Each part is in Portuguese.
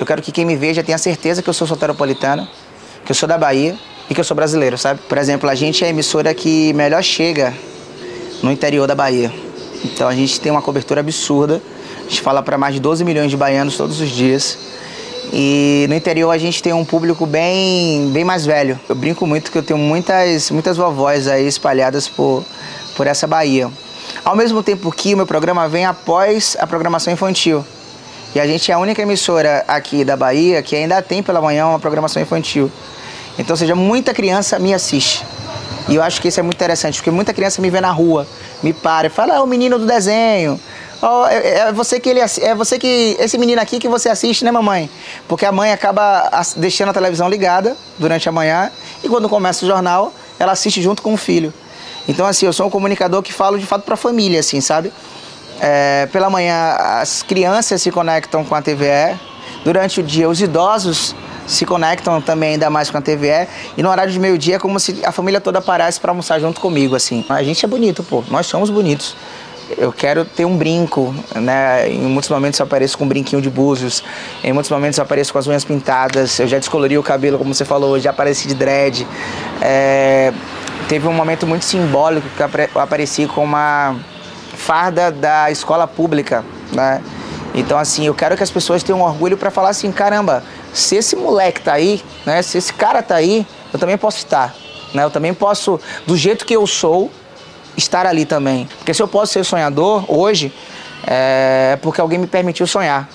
Eu quero que quem me veja tenha certeza que eu sou soteropolitano, que eu sou da Bahia e que eu sou brasileiro, sabe? Por exemplo, a gente é a emissora que melhor chega no interior da Bahia. Então a gente tem uma cobertura absurda. A gente fala para mais de 12 milhões de baianos todos os dias. E no interior a gente tem um público bem, bem mais velho. Eu brinco muito que eu tenho muitas, muitas vovós aí espalhadas por, por essa Bahia. Ao mesmo tempo que o meu programa vem após a programação infantil. E a gente é a única emissora aqui da Bahia que ainda tem pela manhã uma programação infantil. Então, seja, muita criança me assiste. E eu acho que isso é muito interessante, porque muita criança me vê na rua, me para e fala, é o menino do desenho. Oh, é, é, você que ele é você que esse menino aqui que você assiste, né, mamãe? Porque a mãe acaba deixando a televisão ligada durante a manhã e quando começa o jornal, ela assiste junto com o filho. Então assim, eu sou um comunicador que falo de fato para a família, assim, sabe? É, pela manhã as crianças se conectam com a TVE, durante o dia os idosos se conectam também ainda mais com a TVE e no horário de meio-dia é como se a família toda parasse para almoçar junto comigo, assim. A gente é bonito, pô, nós somos bonitos. Eu quero ter um brinco, né? Em muitos momentos eu apareço com um brinquinho de búzios, em muitos momentos eu apareço com as unhas pintadas, eu já descolori o cabelo, como você falou, já apareci de dread. É... Teve um momento muito simbólico que eu apareci com uma farda da escola pública, né? Então, assim, eu quero que as pessoas tenham orgulho para falar assim: caramba, se esse moleque tá aí, né? Se esse cara tá aí, eu também posso estar, né? Eu também posso, do jeito que eu sou, estar ali também. Porque se eu posso ser sonhador hoje, é porque alguém me permitiu sonhar.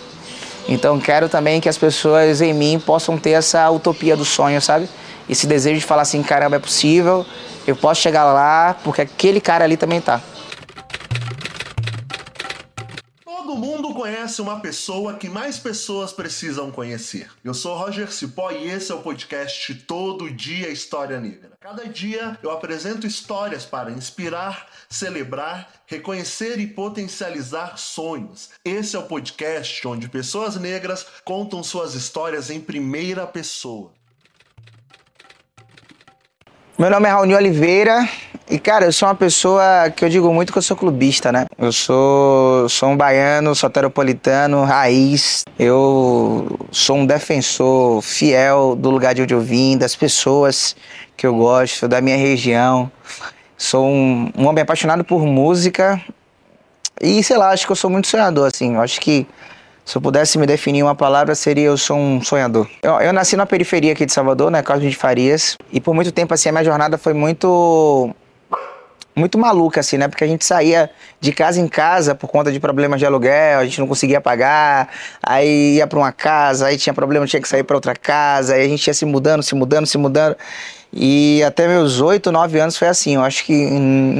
Então, quero também que as pessoas em mim possam ter essa utopia do sonho, sabe? Esse desejo de falar assim: caramba, é possível, eu posso chegar lá, porque aquele cara ali também tá. Todo mundo conhece uma pessoa que mais pessoas precisam conhecer. Eu sou Roger Cipó e esse é o podcast Todo Dia História Negra. Cada dia eu apresento histórias para inspirar, celebrar, reconhecer e potencializar sonhos. Esse é o podcast onde pessoas negras contam suas histórias em primeira pessoa. Meu nome é Raoni Oliveira e, cara, eu sou uma pessoa que eu digo muito que eu sou clubista, né? Eu sou, sou um baiano, soteropolitano, raiz. Eu sou um defensor fiel do lugar de onde eu vim, das pessoas que eu gosto, da minha região. Sou um, um homem apaixonado por música e, sei lá, acho que eu sou muito sonhador, assim. Eu acho que se eu pudesse me definir uma palavra, seria eu sou um sonhador. Eu, eu nasci na periferia aqui de Salvador, né, Carlos de Farias, e por muito tempo, assim, a minha jornada foi muito muito maluca, assim, né? Porque a gente saía de casa em casa por conta de problemas de aluguel, a gente não conseguia pagar, aí ia para uma casa, aí tinha problema, tinha que sair para outra casa, aí a gente ia se mudando, se mudando, se mudando. E até meus oito, nove anos foi assim. Eu acho que em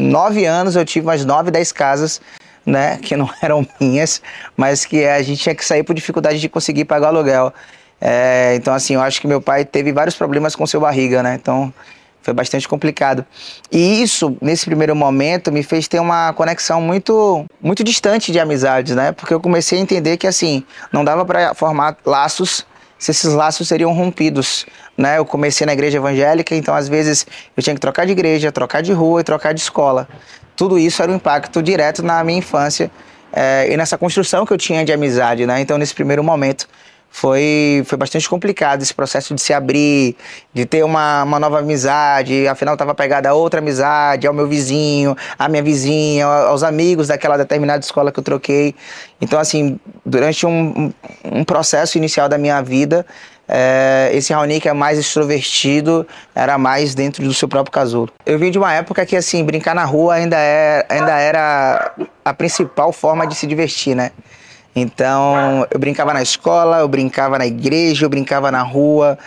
nove anos eu tive umas nove, dez casas né, que não eram minhas, mas que a gente tinha que sair por dificuldade de conseguir pagar o aluguel. É, então, assim, eu acho que meu pai teve vários problemas com seu barriga, né? Então, foi bastante complicado. E isso, nesse primeiro momento, me fez ter uma conexão muito, muito distante de amizades, né? Porque eu comecei a entender que, assim, não dava para formar laços se esses laços seriam rompidos, né? Eu comecei na igreja evangélica, então às vezes eu tinha que trocar de igreja, trocar de rua e trocar de escola tudo isso era um impacto direto na minha infância é, e nessa construção que eu tinha de amizade, né? Então, nesse primeiro momento, foi, foi bastante complicado esse processo de se abrir, de ter uma, uma nova amizade. Afinal, estava pegada a outra amizade, ao meu vizinho, à minha vizinha, aos amigos daquela determinada escola que eu troquei. Então, assim, durante um, um processo inicial da minha vida, é, esse Raoni que é mais extrovertido era mais dentro do seu próprio casulo. Eu vim de uma época que assim brincar na rua ainda, é, ainda era a principal forma de se divertir, né? Então eu brincava na escola, eu brincava na igreja, eu brincava na rua.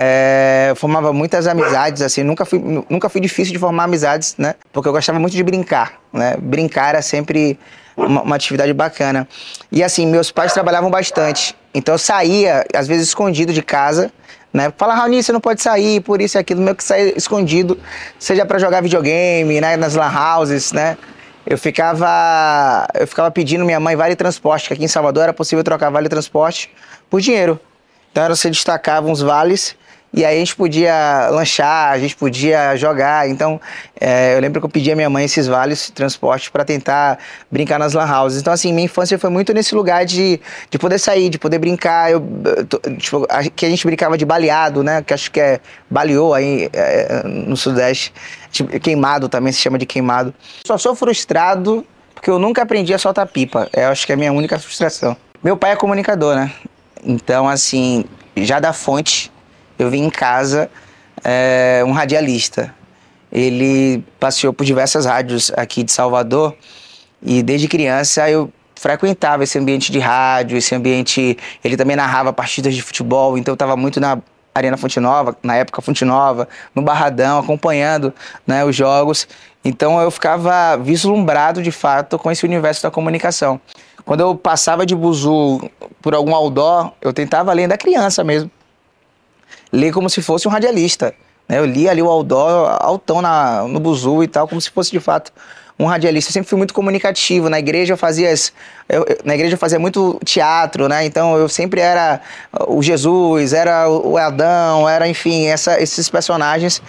É, formava muitas amizades, assim, nunca fui, nunca fui difícil de formar amizades, né? Porque eu gostava muito de brincar, né? Brincar era sempre uma, uma, atividade bacana. E assim, meus pais trabalhavam bastante. Então eu saía, às vezes, escondido de casa, né? Fala, Raoni, você não pode sair, por isso e aquilo, meio que sair escondido, seja para jogar videogame, né? Nas lan houses, né? Eu ficava, eu ficava pedindo minha mãe vale transporte, que aqui em Salvador era possível trocar vale transporte por dinheiro. Então você destacava uns vales E aí a gente podia lanchar, a gente podia jogar. Então, é, eu lembro que eu pedi a minha mãe esses vales de transporte para tentar brincar nas lan houses. Então, assim, minha infância foi muito nesse lugar de, de poder sair, de poder brincar. Eu, tipo, que a gente brincava de baleado, né? Que acho que é baleou aí é, no Sudeste. Tipo, queimado também se chama de queimado. Só sou frustrado porque eu nunca aprendi a soltar pipa. Eu acho que é a minha única frustração. Meu pai é comunicador, né? Então, assim, já da fonte eu vi em casa é, um radialista. Ele passeou por diversas rádios aqui de Salvador e desde criança eu frequentava esse ambiente de rádio, esse ambiente. Ele também narrava partidas de futebol, então eu estava muito na Arena Fonte Nova, na época Fonte Nova, no Barradão, acompanhando né, os jogos. Então eu ficava vislumbrado de fato com esse universo da comunicação. Quando eu passava de buzu por algum outdoor, eu tentava ler da criança mesmo ler como se fosse um radialista. Né? Eu li ali o outdoor altão na, no buzu e tal, como se fosse de fato um radialista. Eu sempre fui muito comunicativo. Na igreja eu fazia, eu, na igreja fazia muito teatro, né? Então eu sempre era o Jesus, era o Adão, era enfim, essa, esses personagens.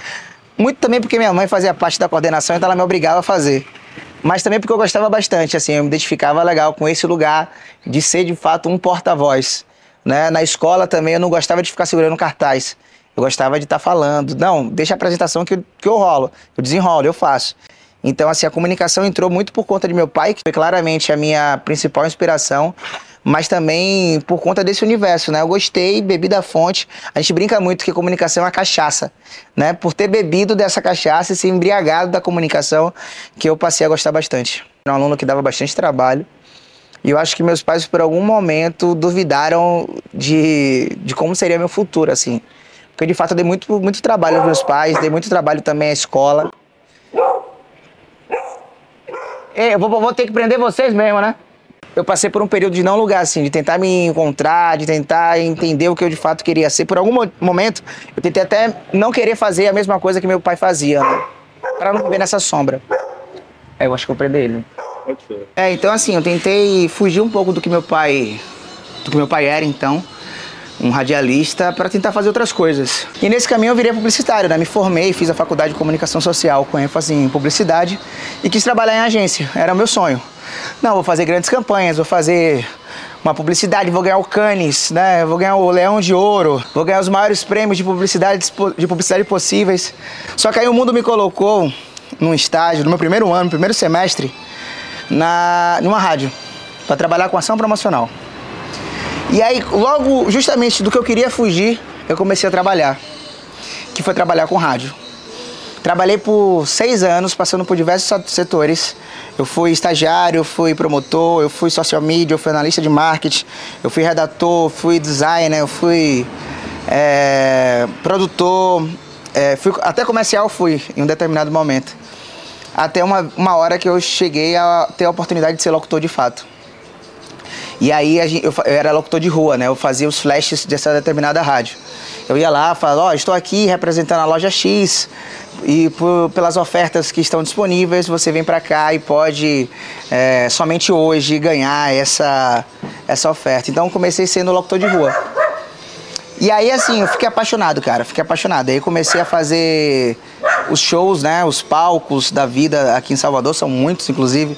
Muito também porque minha mãe fazia parte da coordenação, então ela me obrigava a fazer. Mas também porque eu gostava bastante, assim, eu me identificava legal com esse lugar de ser de fato um porta-voz. Né? Na escola também eu não gostava de ficar segurando cartaz. Eu gostava de estar tá falando. Não, deixa a apresentação que, que eu rolo. Eu desenrolo, eu faço. Então, assim, a comunicação entrou muito por conta de meu pai, que foi claramente a minha principal inspiração, mas também por conta desse universo, né? Eu gostei, bebi da fonte. A gente brinca muito que comunicação é uma cachaça, né? Por ter bebido dessa cachaça e se embriagado da comunicação, que eu passei a gostar bastante. Era um aluno que dava bastante trabalho, e eu acho que meus pais, por algum momento, duvidaram de, de como seria meu futuro, assim. Porque, de fato, eu dei muito, muito trabalho aos meus pais, dei muito trabalho também à escola. eu vou, vou ter que prender vocês mesmo, né? Eu passei por um período de não lugar, assim, de tentar me encontrar, de tentar entender o que eu de fato queria ser. Por algum momento, eu tentei até não querer fazer a mesma coisa que meu pai fazia, né? Pra não viver nessa sombra. É, eu acho que eu prender ele. É, então assim, eu tentei fugir um pouco do que meu pai, do que meu pai era então, um radialista, para tentar fazer outras coisas. E nesse caminho eu virei publicitário, né? Me formei, fiz a faculdade de comunicação social com ênfase em publicidade e quis trabalhar em agência. Era o meu sonho. Não, vou fazer grandes campanhas, vou fazer uma publicidade, vou ganhar o Cannes, né? Vou ganhar o Leão de Ouro, vou ganhar os maiores prêmios de publicidade, de publicidade possíveis. Só que aí o mundo me colocou num estágio, no meu primeiro ano, no primeiro semestre, na, numa rádio, para trabalhar com ação promocional. E aí, logo, justamente do que eu queria fugir, eu comecei a trabalhar, que foi trabalhar com rádio. Trabalhei por seis anos, passando por diversos setores. Eu fui estagiário, eu fui promotor, eu fui social media, eu fui analista de marketing, eu fui redator, fui designer, eu fui é, produtor, é, fui, até comercial fui em um determinado momento até uma, uma hora que eu cheguei a ter a oportunidade de ser locutor de fato. E aí eu, eu, era locutor de rua, né? Eu fazia os flashes dessa determinada rádio. Eu ia lá, falava, ó, oh, estou aqui representando a loja X e por, pelas ofertas que estão disponíveis, você vem para cá e pode é, somente hoje ganhar essa, essa oferta. Então comecei sendo locutor de rua. E aí, assim, eu fiquei apaixonado, cara. Fiquei apaixonado. Aí comecei a fazer os shows, né? Os palcos da vida aqui em Salvador, são muitos, inclusive.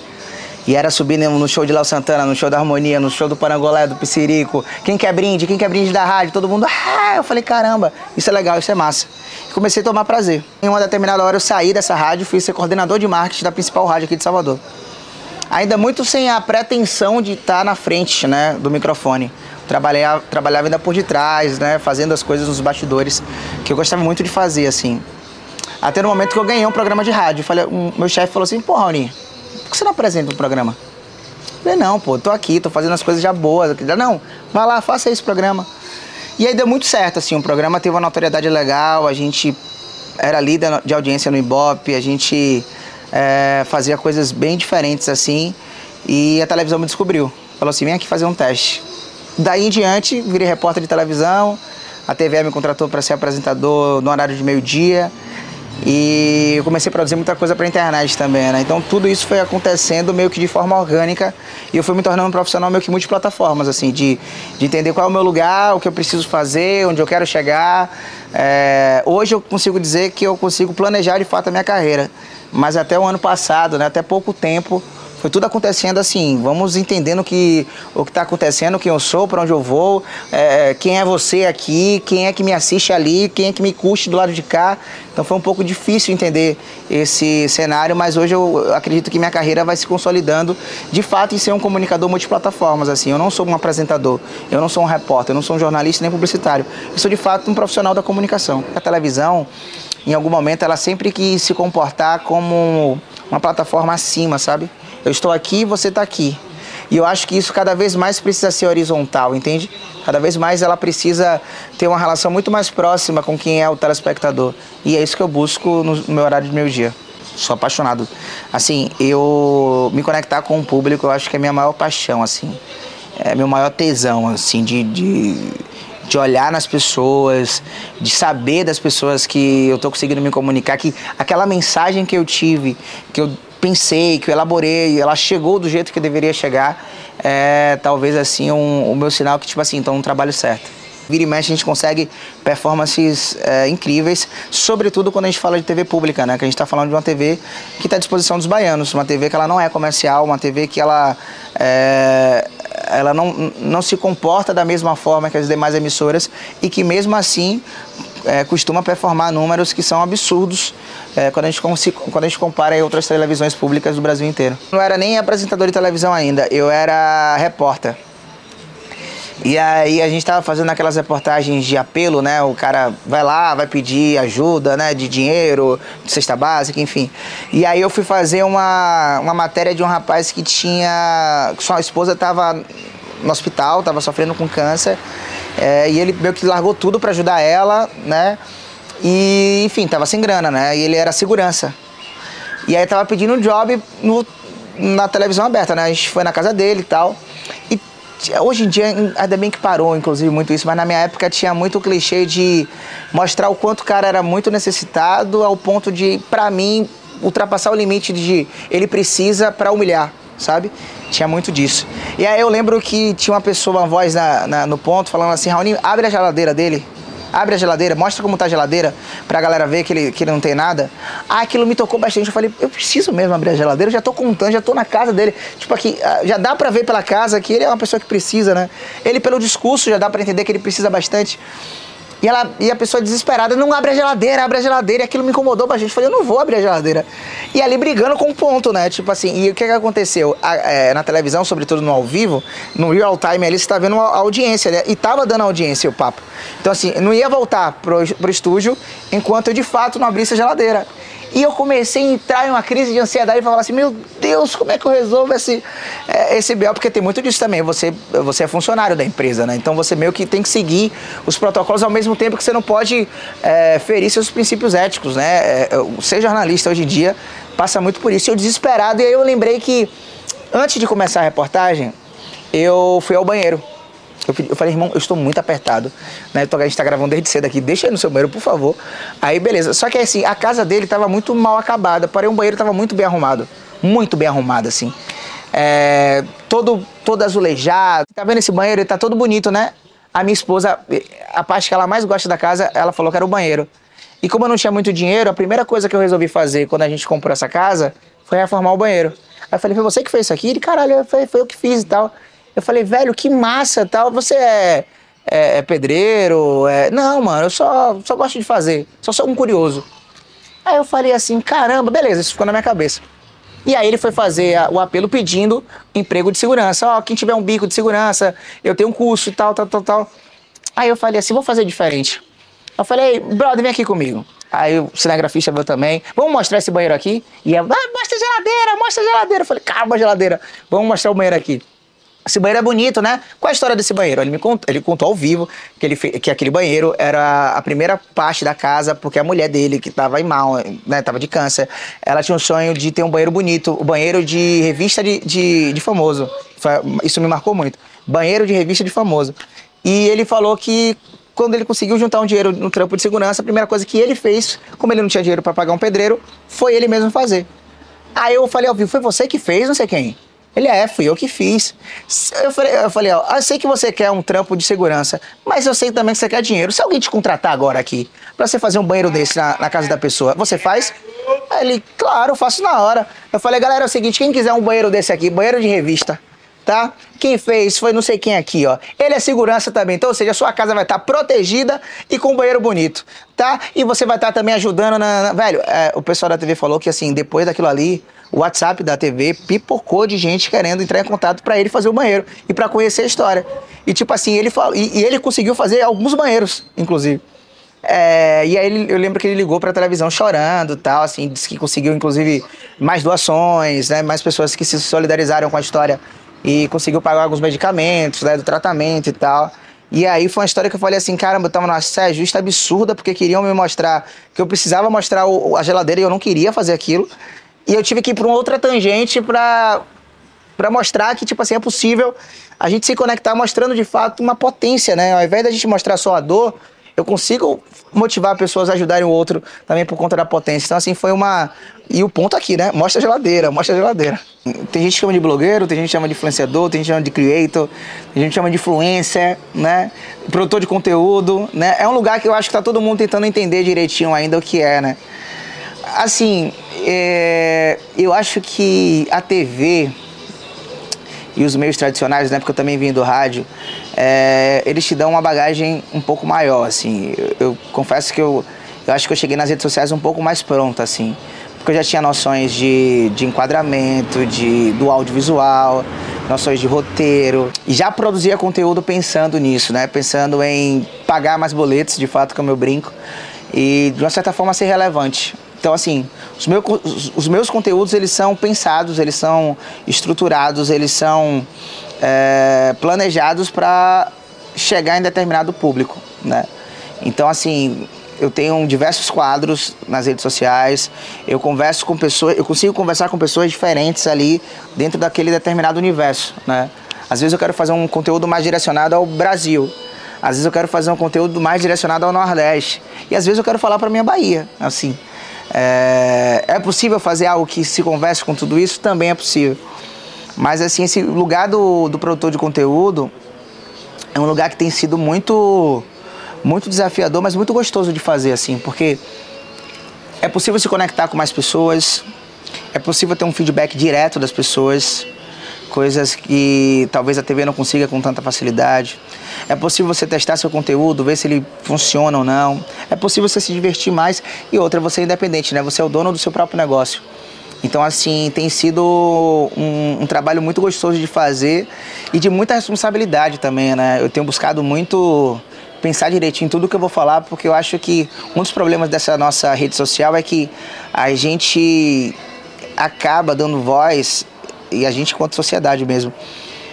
E era subir no show de Léo Santana, no show da Harmonia, no show do Parangolé, do Piscirico. Quem quer brinde? Quem quer brinde da rádio? Todo mundo, ah! Eu falei, caramba, isso é legal, isso é massa. E comecei a tomar prazer. Em uma determinada hora eu saí dessa rádio, fui ser coordenador de marketing da principal rádio aqui de Salvador. Ainda muito sem a pretensão de estar na frente, né, do microfone trabalhava, trabalhava ainda por detrás, né? Fazendo as coisas nos bastidores, que eu gostava muito de fazer, assim. Até no momento que eu ganhei um programa de rádio. Falei, um, meu chefe falou assim, pô, Raoni, por que você não apresenta um programa? Eu falei, não, pô, tô aqui, tô fazendo as coisas já boas. Não, vai lá, faça esse programa. E aí deu muito certo, assim, o programa teve uma notoriedade legal, a gente era líder de audiência no Ibope, a gente é, fazia coisas bem diferentes, assim, e a televisão me descobriu. Falou assim, vem aqui fazer um teste. Daí em diante, virei repórter de televisão. A TVE me contratou para ser apresentador no horário de meio-dia. E eu comecei a produzir muita coisa para internet também, né? Então tudo isso foi acontecendo meio que de forma orgânica e eu fui me tornando um profissional meio que multiplataformas, assim, de, de entender qual é o meu lugar, o que eu preciso fazer, onde eu quero chegar. É, hoje eu consigo dizer que eu consigo planejar de fato a minha carreira, mas até o ano passado, né, até pouco tempo, foi tudo acontecendo assim. Vamos entendendo que, o que está acontecendo, quem eu sou, para onde eu vou, é, quem é você aqui, quem é que me assiste ali, quem é que me curte do lado de cá. Então foi um pouco difícil entender esse cenário, mas hoje eu acredito que minha carreira vai se consolidando de fato em ser um comunicador multiplataformas. Assim, eu não sou um apresentador, eu não sou um repórter, eu não sou um jornalista nem publicitário. Eu sou de fato um profissional da comunicação. A televisão, em algum momento, ela sempre quis se comportar como uma plataforma acima, sabe? Eu estou aqui, você está aqui. E eu acho que isso cada vez mais precisa ser horizontal, entende? Cada vez mais ela precisa ter uma relação muito mais próxima com quem é o telespectador. E é isso que eu busco no meu horário de meio dia. Sou apaixonado. Assim, eu me conectar com o público, eu acho que é minha maior paixão, assim. É meu maior tesão, assim, de, de, de olhar nas pessoas, de saber das pessoas que eu estou conseguindo me comunicar, que aquela mensagem que eu tive, que eu pensei, que eu elaborei, ela chegou do jeito que deveria chegar, é talvez assim um, o meu sinal que, tipo assim, então um trabalho certo. Vira e mexe a gente consegue performances é, incríveis, sobretudo quando a gente fala de TV pública, né? Que a gente está falando de uma TV que está à disposição dos baianos, uma TV que ela não é comercial, uma TV que ela, é, ela não, não se comporta da mesma forma que as demais emissoras e que mesmo assim é, costuma performar números que são absurdos é, quando, a gente, quando a gente compara em outras televisões públicas do Brasil inteiro. Não era nem apresentador de televisão ainda, eu era repórter. E aí a gente tava fazendo aquelas reportagens de apelo, né? O cara vai lá, vai pedir ajuda, né? De dinheiro, de cesta básica, enfim. E aí eu fui fazer uma, uma matéria de um rapaz que tinha... Sua esposa tava no hospital, tava sofrendo com câncer. É, e ele meio que largou tudo para ajudar ela, né? E, enfim, tava sem grana, né? E ele era segurança. E aí tava pedindo um job no, na televisão aberta, né? A gente foi na casa dele e tal. E hoje em dia, ainda bem que parou, inclusive, muito isso, mas na minha época tinha muito o clichê de mostrar o quanto o cara era muito necessitado ao ponto de, para mim, ultrapassar o limite de ele precisa para humilhar, sabe? Tinha muito disso. E aí eu lembro que tinha uma pessoa, uma voz na, na, no ponto, falando assim, Raoni, abre a geladeira dele. Abre a geladeira, mostra como tá a geladeira pra galera ver que ele, que ele não tem nada. Ah, aquilo me tocou bastante. Eu falei, eu preciso mesmo abrir a geladeira, eu já tô contando, já tô na casa dele. Tipo aqui, ah, já dá pra ver pela casa que ele é uma pessoa que precisa, né? Ele, pelo discurso, já dá pra entender que ele precisa bastante. E, ela, e a pessoa desesperada, não abre a geladeira, abre a geladeira. E aquilo me incomodou bastante. Eu falei, eu não vou abrir a geladeira. E ali brigando com o ponto, né? Tipo assim, e o que, que aconteceu? A, é, na televisão, sobretudo no ao vivo, no real time ali, você tá vendo a audiência, né? E tava dando audiência o papo. Então, assim, não ia voltar pro, pro estúdio enquanto eu de fato não abrisse a geladeira. E eu comecei a entrar em uma crise de ansiedade e falar assim, meu Deus, como é que eu resolvo esse, é, esse BO? Porque tem muito disso também, você, você é funcionário da empresa, né? Então você meio que tem que seguir os protocolos ao mesmo tempo que você não pode é, ferir seus princípios éticos, né? É, ser jornalista hoje em dia passa muito por isso. Eu desesperado, e aí eu lembrei que antes de começar a reportagem, eu fui ao banheiro. Eu, pedi, eu falei, irmão, eu estou muito apertado. Né? A gente está gravando desde cedo aqui, deixa aí no seu banheiro, por favor. Aí, beleza. Só que assim, a casa dele estava muito mal acabada, porém o banheiro estava muito bem arrumado. Muito bem arrumado, assim. É, todo, todo azulejado. Tá vendo esse banheiro? Ele tá todo bonito, né? A minha esposa, a parte que ela mais gosta da casa, ela falou que era o banheiro. E como eu não tinha muito dinheiro, a primeira coisa que eu resolvi fazer quando a gente comprou essa casa foi reformar o banheiro. Aí eu falei, foi você que fez isso aqui? Ele, caralho, foi, foi eu que fiz e tal. Eu falei, velho, que massa tal. Você é, é, é pedreiro? É... Não, mano, eu só, só gosto de fazer. Só sou um curioso. Aí eu falei assim, caramba, beleza, isso ficou na minha cabeça. E aí ele foi fazer o apelo pedindo emprego de segurança. Ó, oh, quem tiver um bico de segurança, eu tenho um curso tal, tal, tal, tal. Aí eu falei assim, vou fazer diferente. Eu falei, brother, vem aqui comigo. Aí o cinegrafista veio também. Vamos mostrar esse banheiro aqui? E ela, ah, mostra a geladeira, mostra a geladeira. Eu falei, calma, geladeira. Vamos mostrar o banheiro aqui. Esse banheiro é bonito, né? Qual é a história desse banheiro? Ele me contou, ele contou ao vivo que, ele, que aquele banheiro era a primeira parte da casa, porque a mulher dele, que estava em mal, né? Tava de câncer, ela tinha um sonho de ter um banheiro bonito, o um banheiro de revista de, de, de famoso. Isso me marcou muito. Banheiro de revista de famoso. E ele falou que quando ele conseguiu juntar um dinheiro no trampo de segurança, a primeira coisa que ele fez, como ele não tinha dinheiro para pagar um pedreiro, foi ele mesmo fazer. Aí eu falei ao vivo, foi você que fez, não sei quem. Ele é, fui eu que fiz. Eu falei, eu falei, ó, eu sei que você quer um trampo de segurança, mas eu sei também que você quer dinheiro. Se alguém te contratar agora aqui, pra você fazer um banheiro desse na, na casa da pessoa, você faz? Aí ele, claro, faço na hora. Eu falei, galera, é o seguinte, quem quiser um banheiro desse aqui, banheiro de revista, tá? Quem fez foi não sei quem aqui, ó. Ele é segurança também, então, ou seja, a sua casa vai estar protegida e com um banheiro bonito, tá? E você vai estar também ajudando na... na... Velho, é, o pessoal da TV falou que, assim, depois daquilo ali, o WhatsApp da TV pipocou de gente querendo entrar em contato para ele fazer o banheiro e para conhecer a história. E, tipo assim, ele falou... E, e ele conseguiu fazer alguns banheiros, inclusive. É, e aí eu lembro que ele ligou pra televisão chorando tal, assim, disse que conseguiu, inclusive, mais doações, né? Mais pessoas que se solidarizaram com a história e conseguiu pagar alguns medicamentos, né, do tratamento e tal. E aí foi uma história que eu falei assim, caramba, eu tava numa saia justa absurda, porque queriam me mostrar que eu precisava mostrar o, a geladeira e eu não queria fazer aquilo. E eu tive que ir para uma outra tangente para para mostrar que, tipo assim, é possível a gente se conectar mostrando de fato uma potência, né? Ao invés da gente mostrar só a dor, eu consigo motivar pessoas a ajudarem o outro também por conta da potência. Então, assim, foi uma. E o ponto aqui, né? Mostra a geladeira, mostra a geladeira. Tem gente que chama de blogueiro, tem gente que chama de influenciador, tem gente que chama de creator, tem gente que chama de influencer, né? Produtor de conteúdo, né? É um lugar que eu acho que tá todo mundo tentando entender direitinho ainda o que é, né? Assim, é... eu acho que a TV e os meios tradicionais, né? Porque eu também vim do rádio, é, eles te dão uma bagagem um pouco maior, assim. Eu, eu, confesso que eu, eu acho que eu cheguei nas redes sociais um pouco mais pronta, assim. Porque eu já tinha noções de, de enquadramento, de, do audiovisual, noções de roteiro. E já produzia conteúdo pensando nisso, né? Pensando em pagar mais boletos, de fato, como eu brinco. E, de uma certa forma, ser relevante. Então, assim, os, meu, os, os meus conteúdos, eles são pensados, eles são estruturados, eles são é, planejados para chegar em determinado público, né? Então, assim, eu tenho diversos quadros nas redes sociais, eu converso com pessoas, eu consigo conversar com pessoas diferentes ali dentro daquele determinado universo, né? Às vezes eu quero fazer um conteúdo mais direcionado ao Brasil, às vezes eu quero fazer um conteúdo mais direcionado ao Nordeste, e às vezes eu quero falar para minha Bahia, assim. É, é possível fazer algo que se converse com tudo isso? Também é possível. Mas assim, esse lugar do, do produtor de conteúdo é um lugar que tem sido muito, muito desafiador, mas muito gostoso de fazer, assim, porque é possível se conectar com mais pessoas, é possível ter um feedback direto das pessoas, coisas que talvez a TV não consiga com tanta facilidade. É possível você testar seu conteúdo, ver se ele funciona ou não. É possível você se divertir mais. E outra, você é independente, né? Você é o dono do seu próprio negócio. Então, assim, tem sido um, um, trabalho muito gostoso de fazer e de muita responsabilidade também, né? Eu tenho buscado muito pensar direitinho em tudo que eu vou falar, porque eu acho que um dos problemas dessa nossa rede social é que a gente acaba dando voz, e a gente enquanto sociedade mesmo,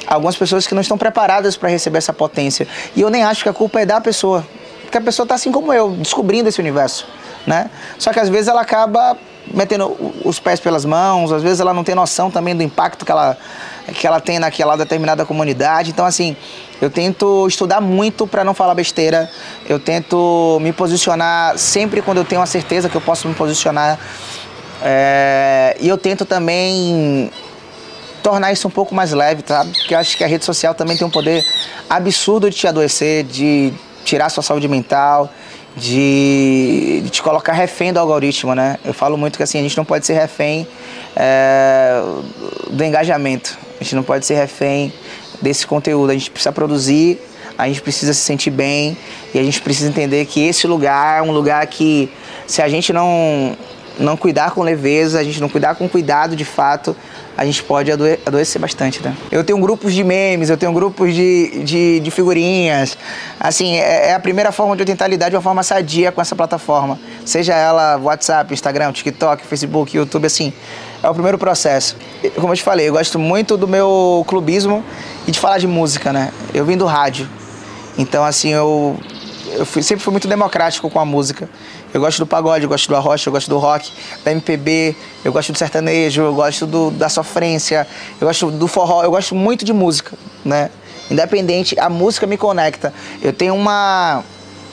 algumas pessoas que não estão preparadas para receber essa potência. E eu nem acho que a culpa é da pessoa, porque a pessoa está assim como eu, descobrindo esse universo, né? Só que às vezes ela acaba metendo os pés pelas mãos, às vezes ela não tem noção também do impacto que ela, que ela tem naquela determinada comunidade. Então, assim, eu tento estudar muito para não falar besteira, eu tento me posicionar sempre quando eu tenho a certeza que eu posso me posicionar. É, e eu tento também tornar isso um pouco mais leve, tá? Porque eu acho que a rede social também tem um poder absurdo de te adoecer, de tirar sua saúde mental, de, de te colocar refém do algoritmo, né? Eu falo muito que assim, a gente não pode ser refém é, do engajamento, a gente não pode ser refém desse conteúdo, a gente precisa produzir, a gente precisa se sentir bem e a gente precisa entender que esse lugar é um lugar que se a gente não não cuidar com leveza, a gente não cuidar com cuidado de fato, a gente pode adoe adoecer bastante, né? Eu tenho grupos de memes, eu tenho grupos de, de, de figurinhas. Assim, é, é, a primeira forma de eu tentar lidar de uma forma sadia com essa plataforma. Seja ela WhatsApp, Instagram, TikTok, Facebook, YouTube, assim. É o primeiro processo. Como eu te falei, eu gosto muito do meu clubismo e de falar de música, né? Eu vim do rádio. Então, assim, eu, eu fui, sempre fui muito democrático com a música. Eu gosto do pagode, eu gosto do arrocha, eu gosto do rock, da MPB, eu gosto do sertanejo, eu gosto do, da sofrência, eu gosto do forró, eu gosto muito de música, né? Independente, a música me conecta. Eu tenho uma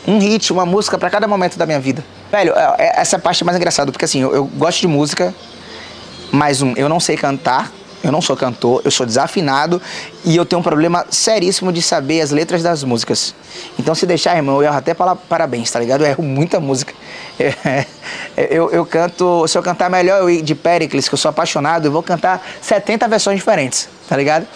um hit, uma música para cada momento da minha vida. Velho, é, é, essa parte é mais engraçada, porque assim, eu, eu gosto de música, mas um, eu não sei cantar, eu não sou cantor, eu sou desafinado e eu tenho um problema seríssimo de saber as letras das músicas. Então, se deixar, irmão, eu erro até para parabéns, tá ligado? Eu erro muita música. Eu, eu canto, se eu cantar melhor eu de Pericles, que eu sou apaixonado, eu vou cantar 70 versões diferentes, tá ligado?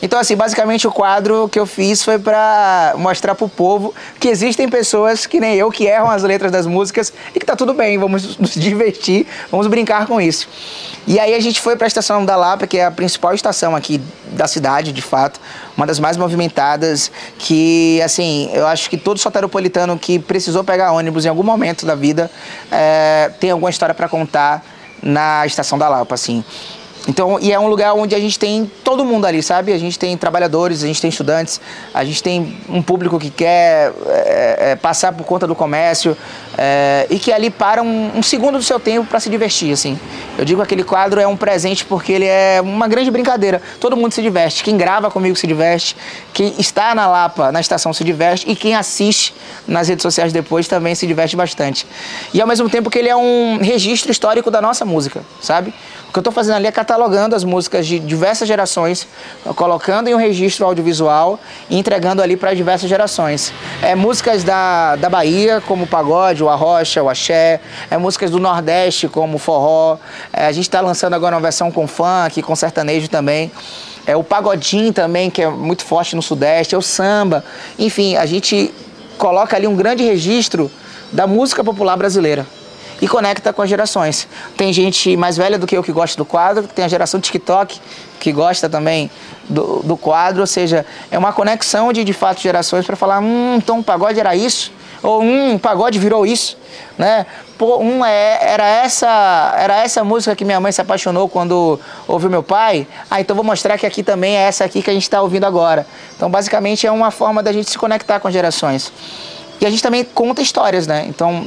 Então, assim, basicamente o quadro que eu fiz foi para mostrar pro povo que existem pessoas que nem eu que erram as letras das músicas e que tá tudo bem, vamos nos divertir, vamos brincar com isso. E aí a gente foi para a estação da Lapa, que é a principal estação aqui da cidade, de fato, uma das mais movimentadas, que, assim, eu acho que todo soteropolitano que precisou pegar ônibus em algum momento da vida é, tem alguma história para contar na estação da Lapa, assim. Então, e é um lugar onde a gente tem todo mundo ali, sabe? A gente tem trabalhadores, a gente tem estudantes, a gente tem um público que quer é, é, passar por conta do comércio é, e que ali para um, um segundo do seu tempo para se divertir, assim. Eu digo que aquele quadro é um presente porque ele é uma grande brincadeira. Todo mundo se diverte. Quem grava comigo se diverte, quem está na Lapa, na estação, se diverte e quem assiste nas redes sociais depois também se diverte bastante. E ao mesmo tempo que ele é um registro histórico da nossa música, sabe? O que eu estou fazendo ali é catalogando as músicas de diversas gerações, colocando em um registro audiovisual e entregando ali para diversas gerações. É músicas da, da Bahia, como o pagode, o arrocha, o axé, é músicas do Nordeste, como o forró. É, a gente está lançando agora uma versão com funk, com sertanejo também. É o pagodinho também, que é muito forte no Sudeste, é o samba. Enfim, a gente coloca ali um grande registro da música popular brasileira e conecta com as gerações. Tem gente mais velha do que eu que gosta do quadro, tem a geração TikTok que gosta também do, do quadro, ou seja, é uma conexão de de fato gerações para falar, hum, então o pagode era isso, ou hum, pagode virou isso, né? Pô, um é, era essa era essa música que minha mãe se apaixonou quando ouviu meu pai. Ah, então vou mostrar que aqui também é essa aqui que a gente está ouvindo agora. Então, basicamente é uma forma da gente se conectar com as gerações. E a gente também conta histórias, né? Então,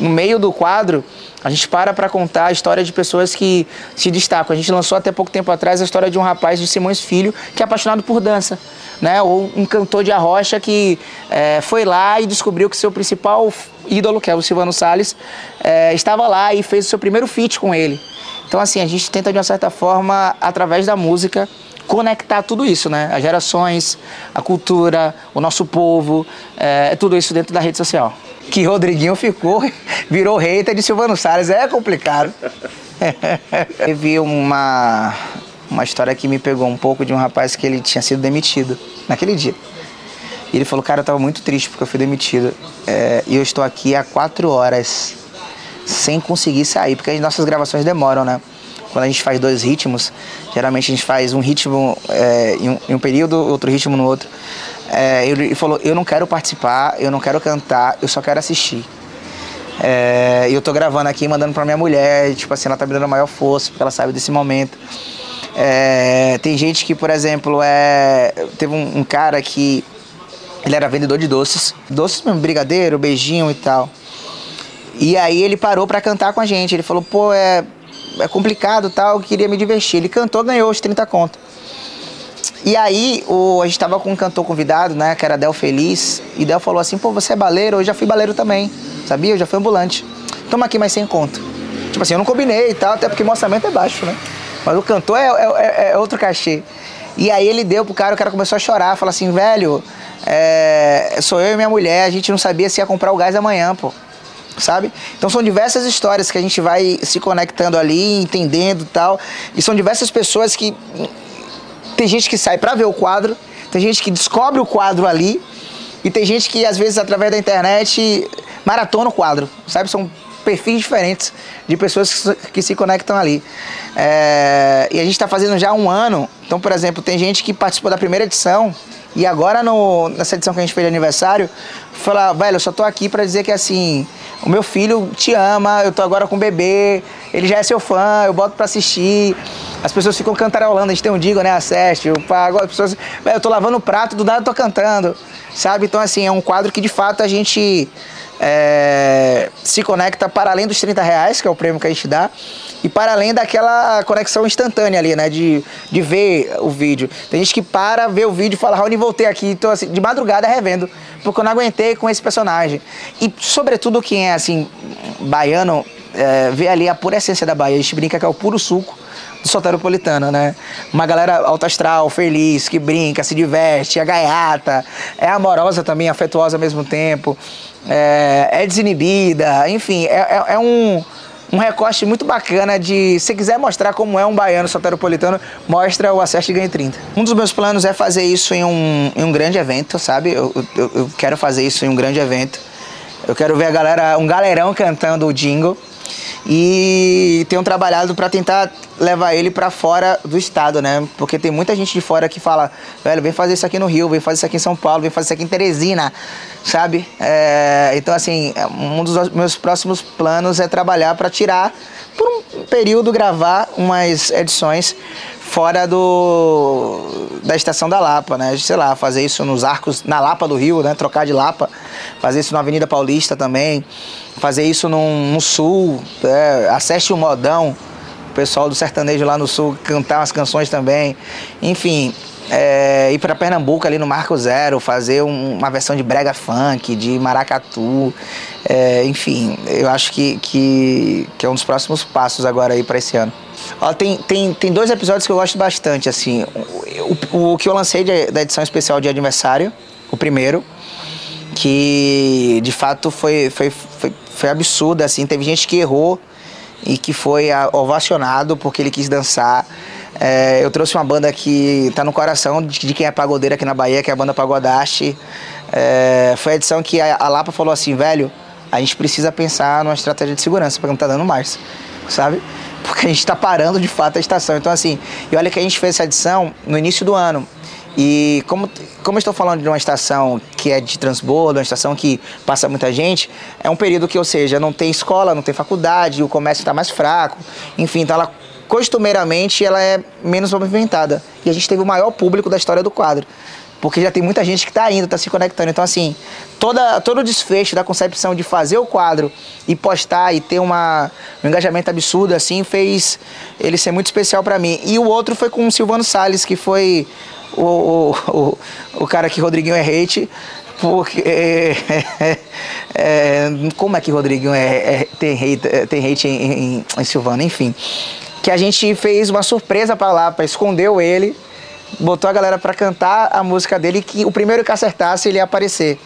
no meio do quadro, a gente para para contar a história de pessoas que se destacam. A gente lançou até pouco tempo atrás a história de um rapaz de Simões Filho que é apaixonado por dança, né? Ou um cantor de arrocha que é, foi lá e descobriu que seu principal ídolo, que é o Silvano Salles, é, estava lá e fez o seu primeiro feat com ele. Então, assim, a gente tenta de uma certa forma, através da música, conectar tudo isso, né? As gerações, a cultura, o nosso povo, é, é tudo isso dentro da rede social. Que Rodriguinho ficou, virou hater de Silvano Salles, é complicado. Teve uma, uma história que me pegou um pouco de um rapaz que ele tinha sido demitido naquele dia. E ele falou, cara, eu tava muito triste porque eu fui demitido. É, e eu estou aqui há quatro horas sem conseguir sair, porque as nossas gravações demoram, né? Quando a gente faz dois ritmos, geralmente a gente faz um ritmo é, em, um, em, um, período, outro ritmo no outro. É, ele falou: Eu não quero participar, eu não quero cantar, eu só quero assistir. É, eu tô gravando aqui, mandando pra minha mulher, tipo assim, ela tá me dando a maior força, porque ela sabe desse momento. É, tem gente que, por exemplo, é, teve um, um cara que ele era vendedor de doces, doces mesmo, brigadeiro, beijinho e tal. E aí ele parou para cantar com a gente. Ele falou, pô, é, é complicado tal, queria me divertir. Ele cantou, ganhou os 30 contos. E aí, o, a gente tava com um cantor convidado, né, que era Del Feliz, e Del falou assim, pô, você é baleiro? Eu já fui baleiro também, sabia? Eu já fui ambulante. Toma aqui mais sem conto. Tipo assim, eu não combinei e tal, até porque o orçamento é baixo, né? Mas o cantor é, é, é, é outro cachê. E aí ele deu pro cara, o cara começou a chorar, falou assim, velho, é, sou eu e minha mulher, a gente não sabia se ia comprar o gás amanhã, pô sabe? Então são diversas histórias que a gente vai se conectando ali, entendendo tal. E são diversas pessoas que. Tem gente que sai para ver o quadro, tem gente que descobre o quadro ali, e tem gente que às vezes através da internet maratona o quadro, sabe? São perfis diferentes de pessoas que se conectam ali. É, e a gente está fazendo já um ano. Então, por exemplo, tem gente que participou da primeira edição e agora no, nessa edição que a gente fez de aniversário, fala, velho, eu só tô aqui para dizer que assim, o meu filho te ama, eu tô agora com o bebê, ele já é seu fã, eu boto para assistir. As pessoas ficam cantarolando, a gente tem um digo, né? Assiste, eu pago, as pessoas. Eu tô lavando o prato, do nada eu tô cantando. Sabe? Então, assim, é um quadro que de fato a gente é, se conecta para além dos 30 reais, que é o prêmio que a gente dá, e para além daquela conexão instantânea ali, né? De, de ver o vídeo. Tem gente que para, vê o vídeo e fala, Raoni, voltei aqui, então assim, de madrugada revendo, porque eu não aguentei com esse personagem. E sobretudo quem é assim, baiano, é, vê ali a pura essência da Bahia. A gente brinca que é o puro suco do né? Uma galera alto astral, feliz, que brinca, se diverte, é gaiata, é amorosa também, afetuosa ao mesmo tempo, é, é desinibida, enfim, é, é, é um um recorte muito bacana de, se quiser mostrar como é um baiano soteropolitano, mostra o Acerte Ganhe 30. Um dos meus planos é fazer isso em um, em um grande evento, sabe? Eu, eu, eu quero fazer isso em um grande evento. Eu quero ver a galera, um galerão cantando o jingle e tenho trabalhado para tentar levar ele para fora do estado, né? Porque tem muita gente de fora que fala, velho, vem fazer isso aqui no Rio, vem fazer isso aqui em São Paulo, vem fazer isso aqui em Teresina, sabe? É, então, assim, um dos meus próximos planos é trabalhar para tirar, por um período, gravar umas edições fora do da estação da Lapa, né? Sei lá, fazer isso nos arcos na Lapa do Rio, né? Trocar de Lapa, fazer isso na Avenida Paulista também, fazer isso no, Sul, é, acesse o modão, o pessoal do sertanejo lá no Sul cantar umas canções também, enfim. É, ir para Pernambuco ali no Marco Zero, fazer um, uma versão de brega funk, de maracatu, é, enfim, eu acho que, que, que é um dos próximos passos agora aí para esse ano. Ó, tem, tem, tem dois episódios que eu gosto bastante, assim. O, o, o que eu lancei de, da edição especial de aniversário, o primeiro, que de fato foi, foi, foi, foi absurdo, assim. Teve gente que errou e que foi ovacionado porque ele quis dançar. É, eu trouxe uma banda que está no coração de, de, quem é pagodeiro aqui na Bahia, que é a banda Pagodaste. É, foi a edição que a, a Lapa falou assim, velho, a gente precisa pensar numa estratégia de segurança, porque não tá dando mais, sabe? Porque a gente está parando de fato a estação. Então, assim, e olha que a gente fez essa edição no início do ano. E como, como estou falando de uma estação que é de transbordo, uma estação que passa muita gente, é um período que, ou seja, não tem escola, não tem faculdade, o comércio está mais fraco, enfim, então ela costumeiramente ela é menos movimentada. E a gente teve o maior público da história do quadro porque já tem muita gente que está indo, está se conectando. Então, assim, toda, todo o desfecho da concepção de fazer o quadro e postar e ter uma, um engajamento absurdo, assim, fez ele ser muito especial para mim. E o outro foi com o Silvano Salles, que foi o, o, o, o cara que Rodriguinho é hate, porque é, é, como é que Rodriguinho é, é tem hate, é, tem hate em, em, em Silvano, enfim. Que a gente fez uma surpresa para lá, para escondeu ele botou a galera para cantar a música dele que o primeiro que acertasse ele ia aparecer.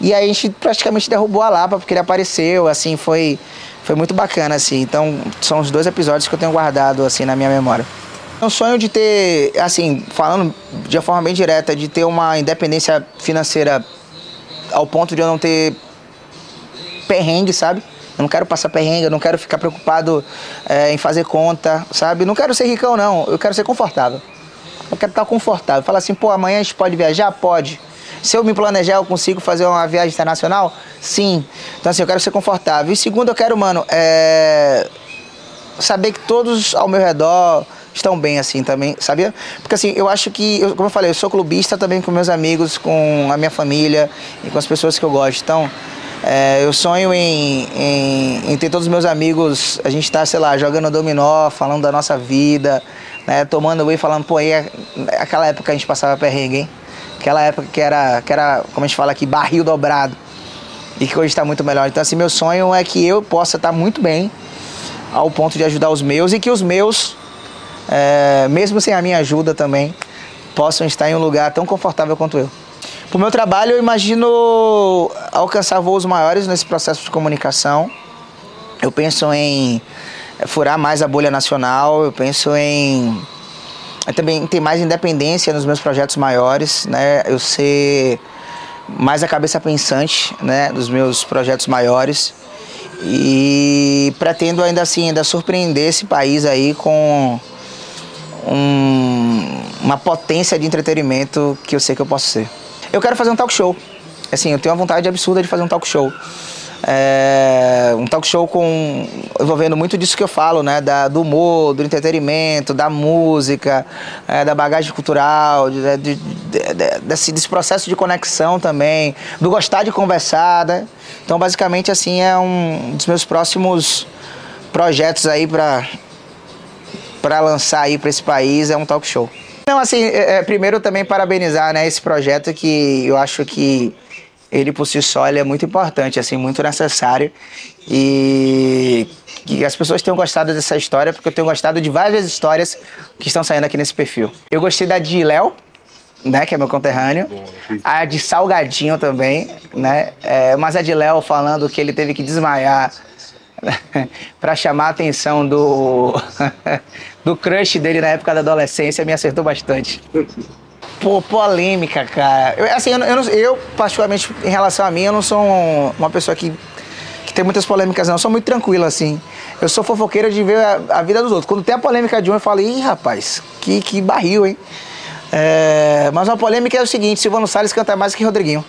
E aí a gente praticamente derrubou a Lapa porque ele apareceu, assim, foi foi muito bacana assim. Então, são os dois episódios que eu tenho guardado assim na minha memória. É um sonho de ter, assim, falando de forma bem direta, de ter uma independência financeira ao ponto de eu não ter perrengue, sabe? Eu não quero passar perrengue, eu não quero ficar preocupado é, em fazer conta, sabe? Não quero ser ricão, não. Eu quero ser confortável. Eu quero estar confortável. Fala assim, pô, amanhã a gente pode viajar? Pode. Se eu me planejar, eu consigo fazer uma viagem internacional? Sim. Então, assim, eu quero ser confortável. E segundo, eu quero, mano, é... saber que todos ao meu redor estão bem, assim, também, sabia? Porque, assim, eu acho que, eu, como eu falei, eu sou clubista também com meus amigos, com a minha família e com as pessoas que eu gosto. Então, é, eu sonho em, em, em, ter todos os meus amigos, a gente tá, sei lá, jogando dominó, falando da nossa vida, né, tomando whey, falando, pô, aí é, aquela época a gente passava perrengue, hein? Aquela época que era, que era, como a gente fala aqui, barril dobrado. E que hoje está muito melhor. Então, assim, meu sonho é que eu possa estar tá muito bem ao ponto de ajudar os meus e que os meus, é, mesmo sem a minha ajuda também, possam estar em um lugar tão confortável quanto eu. Para o meu trabalho, eu imagino alcançar voos maiores nesse processo de comunicação. Eu penso em furar mais a bolha nacional, eu penso em também ter mais independência nos meus projetos maiores, né? Eu ser mais a cabeça pensante, né, dos meus projetos maiores. E pretendo ainda assim ainda surpreender esse país aí com um, uma potência de entretenimento que eu sei que eu posso ser. Eu quero fazer um talk show. Assim, eu tenho uma vontade absurda de fazer um talk show. É, um talk show com envolvendo muito disso que eu falo, né? Da, do humor, do entretenimento, da música, é, da bagagem cultural, de, de, de, desse, desse, processo de conexão também, do gostar de conversar, né? Então, basicamente, assim, é um dos meus próximos projetos aí para para lançar aí para esse país é um talk show. Não, assim, é, é, primeiro também parabenizar, né, esse projeto que eu acho que ele por si só ele é muito importante, assim, muito necessário e que as pessoas tenham gostado dessa história, porque eu tenho gostado de várias histórias que estão saindo aqui nesse perfil. Eu gostei da de Léo, né, que é meu conterrâneo, a de Salgadinho também, né, é, mas a de Léo falando que ele teve que desmaiar para chamar a atenção do, do crush dele na época da adolescência me acertou bastante. Pô, polêmica, cara. Eu, assim, eu, eu, eu, particularmente, em relação a mim, eu não sou uma pessoa que, que tem muitas polêmicas, não. Eu sou muito tranquilo, assim. Eu sou fofoqueiro de ver a, a, vida dos outros. Quando tem a polêmica de um, eu falo, ih, rapaz, que, que barril, hein? É, mas uma polêmica é o seguinte: Silvano Salles canta mais que Rodriguinho.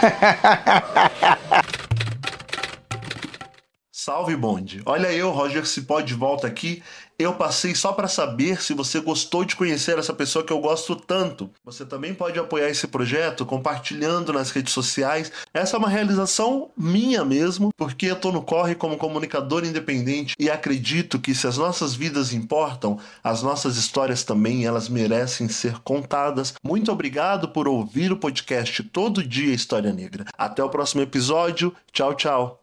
Salve bonde! Olha eu, Roger Cipó, de volta aqui. Eu passei só para saber se você gostou de conhecer essa pessoa que eu gosto tanto. Você também pode apoiar esse projeto compartilhando nas redes sociais. Essa é uma realização minha mesmo, porque eu tô no corre como comunicador independente e acredito que se as nossas vidas importam, as nossas histórias também elas merecem ser contadas. Muito obrigado por ouvir o podcast Todo Dia História Negra. Até o próximo episódio. Tchau, tchau.